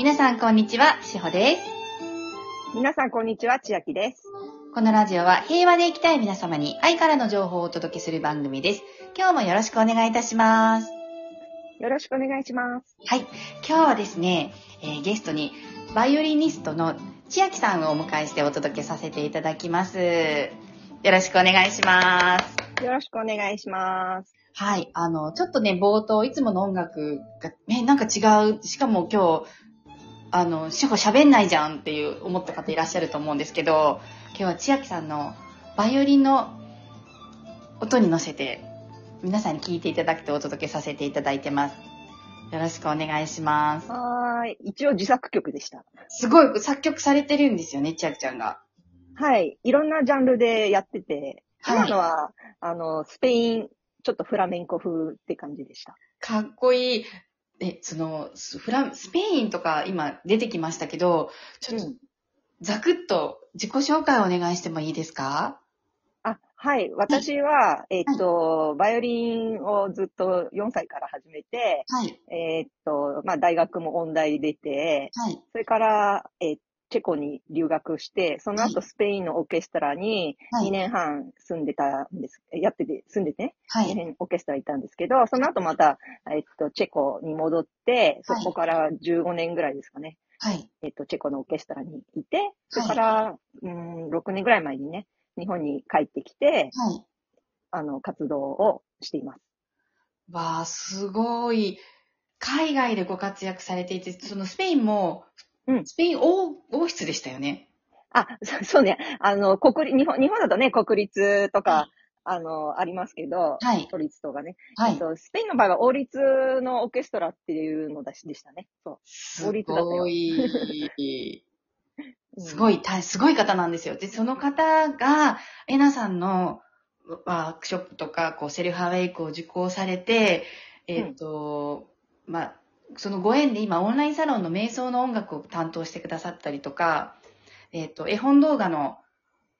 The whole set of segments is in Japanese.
皆さんこんにちは、しほです。皆さん、こんにちは。千秋です。このラジオは平和で生きたい皆様に愛からの情報をお届けする番組です。今日もよろしくお願いいたします。よろしくお願いします。はい。今日はですね、えーゲストにバイオリニストの千秋さんをお迎えしてお届けさせていただきます。よろしくお願いします。よろしくお願いします。はい。あの、ちょっとね、冒頭、いつもの音楽が、え、なんか違う。しかも今日、あの、しほ喋んないじゃんっていう思った方いらっしゃると思うんですけど、今日は千秋さんのバイオリンの音に乗せて、皆さんに聞いていただくとお届けさせていただいてます。よろしくお願いします。はーい。一応自作曲でした。すごい作曲されてるんですよね、千秋ちゃんが。はい。いろんなジャンルでやってて、はい今のは、あの、スペイン、ちょっとフラメンコ風って感じでした。かっこいい。え、その、スフラン、スペインとか今出てきましたけど、ちょっとうんざくっと自己紹介をお願いしてもいいですか？あ、はい。私は、えっと、バイオリンをずっと4歳から始めて、はい。えっと、まあ、大学も音大出て、はい。それから、えーチェコに留学して、そのは後スペインのオーケストラにはい2年半住んでたんです、やってて、住んでてね、2はい。年オーケストラいたんですけど、その後また、えっと、チェコに戻って、そこから15年ぐらいですかね、はい。えっと、チェコのオーケストラにいて、それから、うん、6年ぐらい前にね、日本に帰ってきて、はい。あの、活動をしています。わあ、すごい。海外でご活躍されていて、そのスペインも、うんスペイン王王室でしたよね。あ、そ そうね、あの、国立、日本、日本だとね、国立とか、はあの、ありますけど、はい。都立とかね、はい。えっと、スペインの場合は王立のオーケストラっていうのだしでしたね。そす王立だった。すごい、たすごい方なんですよ。で、その方が、えなさんのワークショップとか、こう、セルフアウェイクを受講されて、えっ、と、まあ、そのご縁で今、オンラインサロンの瞑想の音楽を担当してくださったりとか、えっ、と、絵本動画の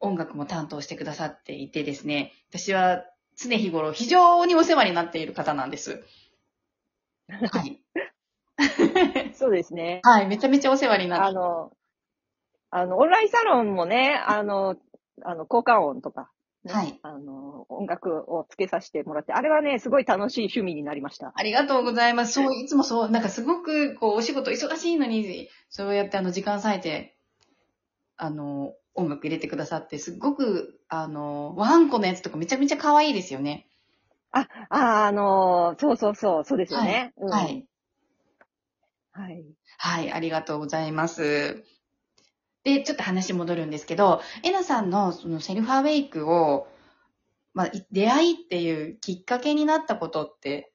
音楽も担当してくださっていてですね、私は常日頃非常にお世話になっている方なんです。はい。そうですね。はい、めちゃめちゃお世話になってあの、あの、オンラインサロンもね、あの、あの、効果音とか、ねはいあの、音楽をつけさせてもらって、あれはね、すごい楽しい趣味になりました。ありがとうございます。そう、いつもそう、なんかすごく、こう、お仕事忙しいのに、そうやってあの、時間割いて、あの、音楽入れてくださって、すっごく、あの、ワンコのやつとかめちゃめちゃ可愛いですよね。あ、あ、あの、そうそうそう、そうですよね。うんはい。はい。はい、ありがとうございます。で、ちょっと話戻るんですけど、えなさんのそのセルフアウェイクを、まあ、い出会いっていうきっかけになったことって、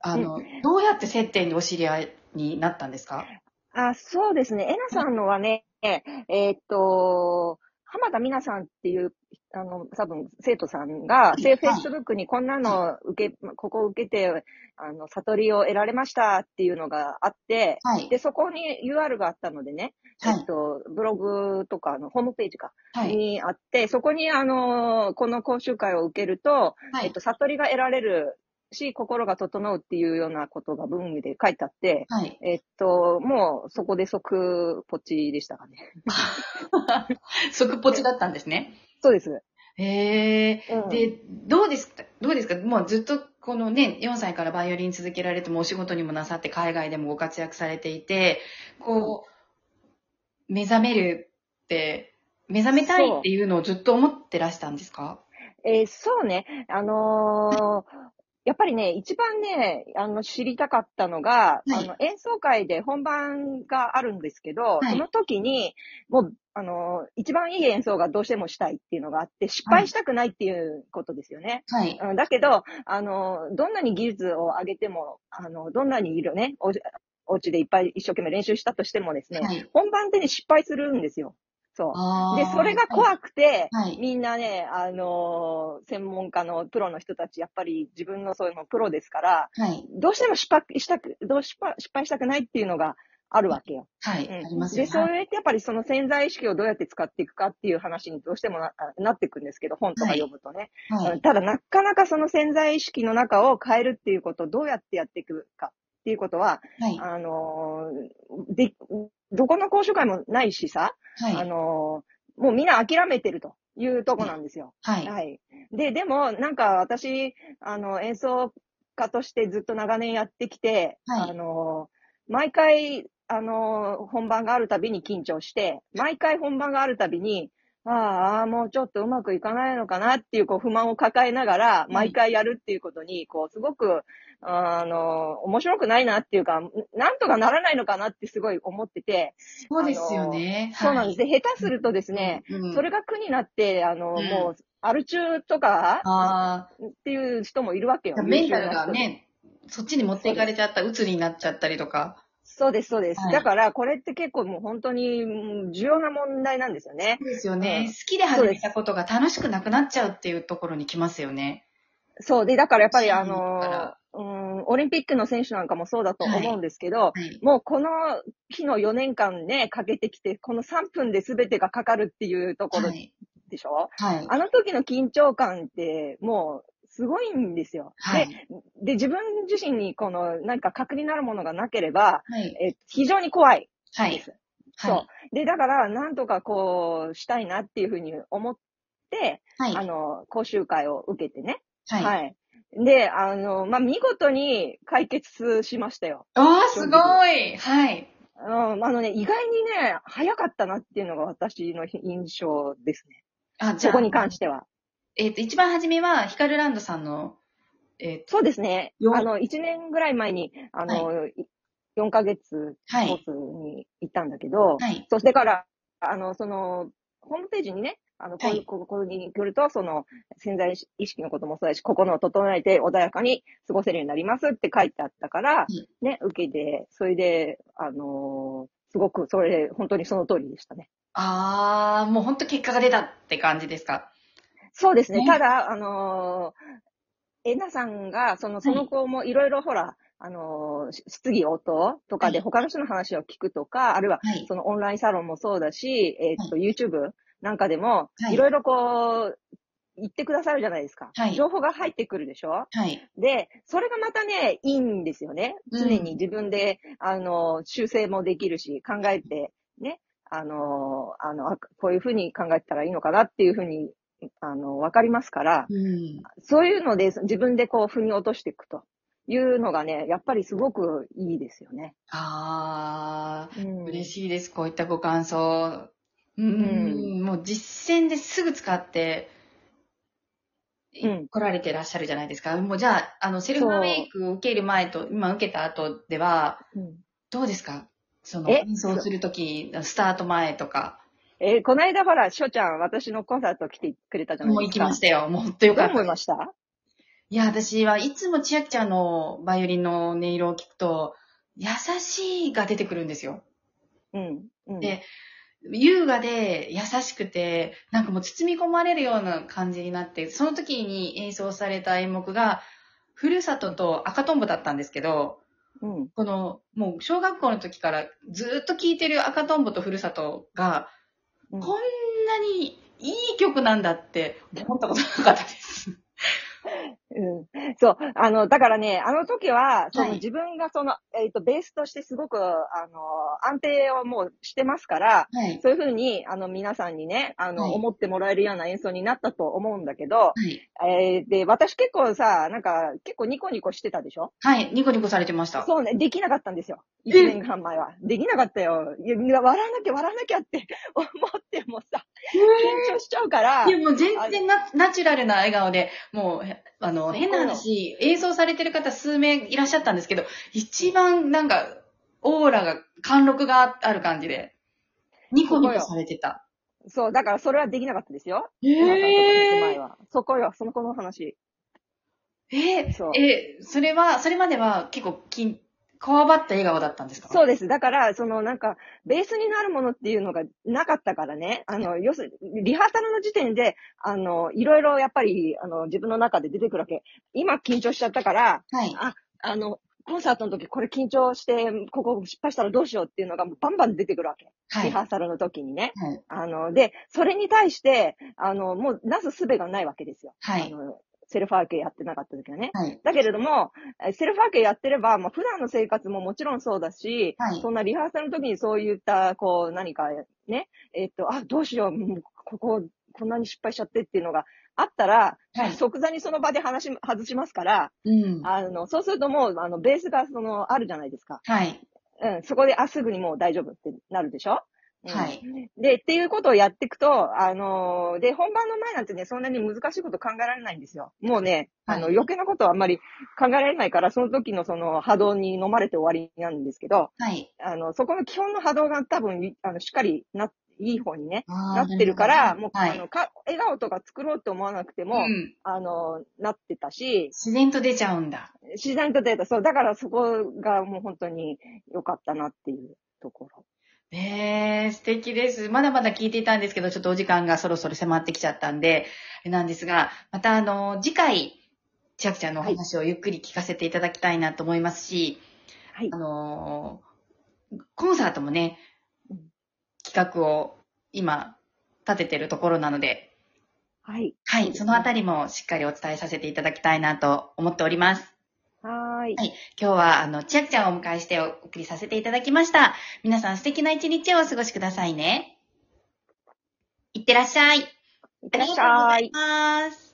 あの、どうやって接点でお知り合いになったんですか？あ、そうですね。えなさんのはね、えーっと、浜田美奈さんっていう、あの、多分、生徒さんが、フェイスブックにこんなの受け、ここを受けて、あの、悟りを得られましたっていうのがあって、はい。で、そこに UR があったのでね、はいえっと、ブログとかのホームページか、はい。にあって、そこにあの、この講習会を受けると、はいえっと、悟りが得られるし、心が整うっていうようなことが文で書いてあって、はい。えっと、もうそこで即ポチでしたかね。即ポチだったんですね。そうです。へえ。うんで、どうですか？どうですか？もうずっとこのね、4歳からバイオリン続けられてもお仕事にもなさって海外でもご活躍されていて、こう、目覚めるって、目覚めたいっていうのをずっと思ってらしたんですか？えーそうね。あのー やっぱりね、一番ね、あの、知りたかったのが、はいあの、演奏会で本番があるんですけど、はいその時に、もう、あのー一番いい演奏がどうしてもしたいっていうのがあって、失敗したくないっていうことですよね。はい。うんだけど、あの、どんなに技術を上げても、あの、どんなにいるね、おお家でいっぱい一生懸命練習したとしてもですね、はい。本番でね、失敗するんですよ。そう。で、それが怖くて、はい。みんなね、あのー専門家のプロの人たち、やっぱり自分のそういうのプロですから、はい。どうしても失敗したく、どう失敗失敗したくないっていうのがあるわけよ。はい。うんありますよで、それってやっぱりその潜在意識をどうやって使っていくかっていう話にどうしてもななっていくんですけど、本とか読むとね。はい。うんただ、なかなかその潜在意識の中を変えるっていうことをどうやってやっていくかっっていうことは、はい。あのーで、どこの講習会もないしさ、あはい。のーもうみんな諦めてるというとこなんですよ。はい。はい。で、でも、なんか私、あの、演奏家としてずっと長年やってきて、はいあの、毎回、あの、本番があるたびに緊張して、毎回本番があるたびに、ああ、もうちょっとうまくいかないのかなっていう、こう、不満を抱えながら、い毎回やるっていうことに、こう、すごく、あの、面白くないなっていうか、なんとかならないのかなってすごい思ってて、そうですよね。そうなんです。で、下手するとですね、うん。それが苦になって、あの、うんもう、アル中とかあっていう人もいるわけよあ、。メンタルが。ね、そっちに持っていかれちゃった、鬱になっちゃったりとか。そうです、そうです。はいだから、これって結構もう本当にうん重要な問題なんですよね。そうですようね。ん好きで始めたことが楽しくなくなっちゃうっていうところに来ますよね。そう。で、だからやっぱりあそうだのか、うん、オリンピックの選手なんかもそうだと思うんですけど、はい。もうこの日の4年間ね、かけてきて、この3分で全てがかかるっていうところはい。でしょ、はい。あの時の緊張感って、もう、すごいんですよ。はい。で、で、自分自身にこの、なんか核になるものがなければ、はい。え非常に怖いはい。です。はい。そう。で、だから、なんとかこう、したいなっていうふうに思って、はい。あの、講習会を受けてね。はい。はい。で、あの、まあ、見事に解決しましたよ。ああ、すごいはい。うん、あのね、意外にね、早かったなっていうのが私の印象ですね。あ、じゃあ、そこに関しては。えっ、と、一番初めは、ヒカルランドさんの、えっ、と、そうですね。よあの、1年ぐらい前に、あの、い4ヶ月コはいースに行ったんだけど、はい。そしてから、あの、その、ホームページにね、あの、こういう、はいここに来ると、その、潜在意識のこともそうだし、心を整えて穏やかに過ごせるようになりますって書いてあったから、いね、受けて、それで、あのーすごく、それ、本当にその通りでしたね。ああ、もう本当結果が出たって感じですか？そうですね。ねただ、あのー、えなさんが、その、その子もいろいろほら、あのー、し質疑応答とかではい他の人の話を聞くとか、あるいははい。そのオンラインサロンもそうだし、えーっと、YouTube なんかでもは、いいろいろこう、言ってくださるじゃないですか。はい情報が入ってくるでしょ？はい。で、それがまたね、いいんですよね。うん常に自分で、あの、修正もできるし、考えて、ね、あの、あの、あこういうふうに考えたらいいのかなっていうふうに、あの、わかりますから、うん。そういうので自分でこう、腑に落としていくというのがね、やっぱりすごくいいですよね。ああ、うん、嬉しいです。こういったご感想。うん、もう実践ですぐ使って、うん来られてらっしゃるじゃないですか。もうじゃあ、あの、セルフアウェイクを受ける前と、今受けた後では、うんどうですか？その、え？演奏するとき、スタート前とか。えーこの間ほら、しょちゃん、私のコンサート来てくれたじゃないもう行ですか。きましたよ。もう本当よどうかったです。思いました？いや、私はいつも千秋ちゃんのバイオリンの音色を聞くと、優しいが出てくるんですよ。うん。うん。で優雅で優しくて、なんかもう包み込まれるような感じになって、その時に演奏された演目が、ふるさとと赤とんぼだったんですけど、うん。この、もう小学校の時からずっと聴いてる赤とんぼとふるさとが、こんなにいい曲なんだって思ったことなかったです。うんそう。あの、だからね、あの時は、そのはい自分がその、えっ、と、ベースとしてすごく、あの、安定をもうしてますから、はい。そういうふうに、あの、皆さんにね、あの、はい思ってもらえるような演奏になったと思うんだけど、はい。えーで、私結構さ、なんか、結構ニコニコしてたでしょ？はい。ニコニコされてました。そうね、できなかったんですよ。え？1年半前は。できなかったよ。いや、笑わなきゃ笑わなきゃって 思ってもさ、緊張しちゃうからい、や、もう全然ナナチュラルな笑顔で、もう、へあの、変な話、演奏されてる方数名いらっしゃったんですけど、一番なんか、オーラが、貫禄がある感じで、ニコニコされてた。そう、だからそれはできなかったですよ。え皆さんのとこに行く前ー、は。そこよ、その子の話。えーそうえーそれは、それまでは結構、きん、こわばった笑顔だったんですか？そうです。だから、そのなんか、ベースになるものっていうのがなかったからね、あの、要するに、リハーサルの時点で、あの、いろいろやっぱり、あの、自分の中で出てくるわけ。今緊張しちゃったから、はい。あの、コンサートの時これ緊張して、ここ失敗したらどうしようっていうのがバンバン出てくるわけ。はい。リハーサルの時にね。はい。あの、で、それに対して、あの、もう、なすすべがないわけですよ。はい。あのセルフアーケやってなかった時はね。はい。だけれども、えセルフアーケやってれば、まあ、普段の生活ももちろんそうだし、はいそんなリハーサルの時にそういった、こう、何かね、えっと、あ、どうしよう、もうここ、こんなに失敗しちゃってっていうのがあったら、はい即座にその場で話し、外しますから、うん。あの、そうするともう、あの、ベースが、その、あるじゃないですか。はい。うん、そこで、あ、すぐにもう大丈夫ってなるでしょ？うんはい。で、っていうことをやっていくと、あのーで、本番の前なんてね、そんなに難しいこと考えられないんですよ。もうね、あの、はい余計なことはあんまり考えられないから、その時のその波動に飲まれて終わりなんですけど、はい。あの、そこの基本の波動が多分、あの、しっかりな、いい方にね、ななってるから、もう、はい。あの、か、笑顔とか作ろうと思わなくても、うん。あの、なってたし、自然と出ちゃうんだ。自然と出た。そう、だからそこがもう本当に良かったなっていうところ。ねえ、素敵です。まだまだ聞いていたんですけど、ちょっとお時間がそろそろ迫ってきちゃったんで、なんですが、またあの、次回、千秋ちゃんのお話をゆっくり聞かせていただきたいなと思いますし、はいあ。のーコンサートもねうん、企画を今、立ててるところなので、はい。はい、そのあたりもしっかりお伝えさせていただきたいなと思っております。はい今日は、あの、千秋ちゃんをお迎えしてお送りさせていただきました。皆さん素敵な一日をお過ごしくださいね。いってらっしゃい。いってらっしゃい。ありがとうございます。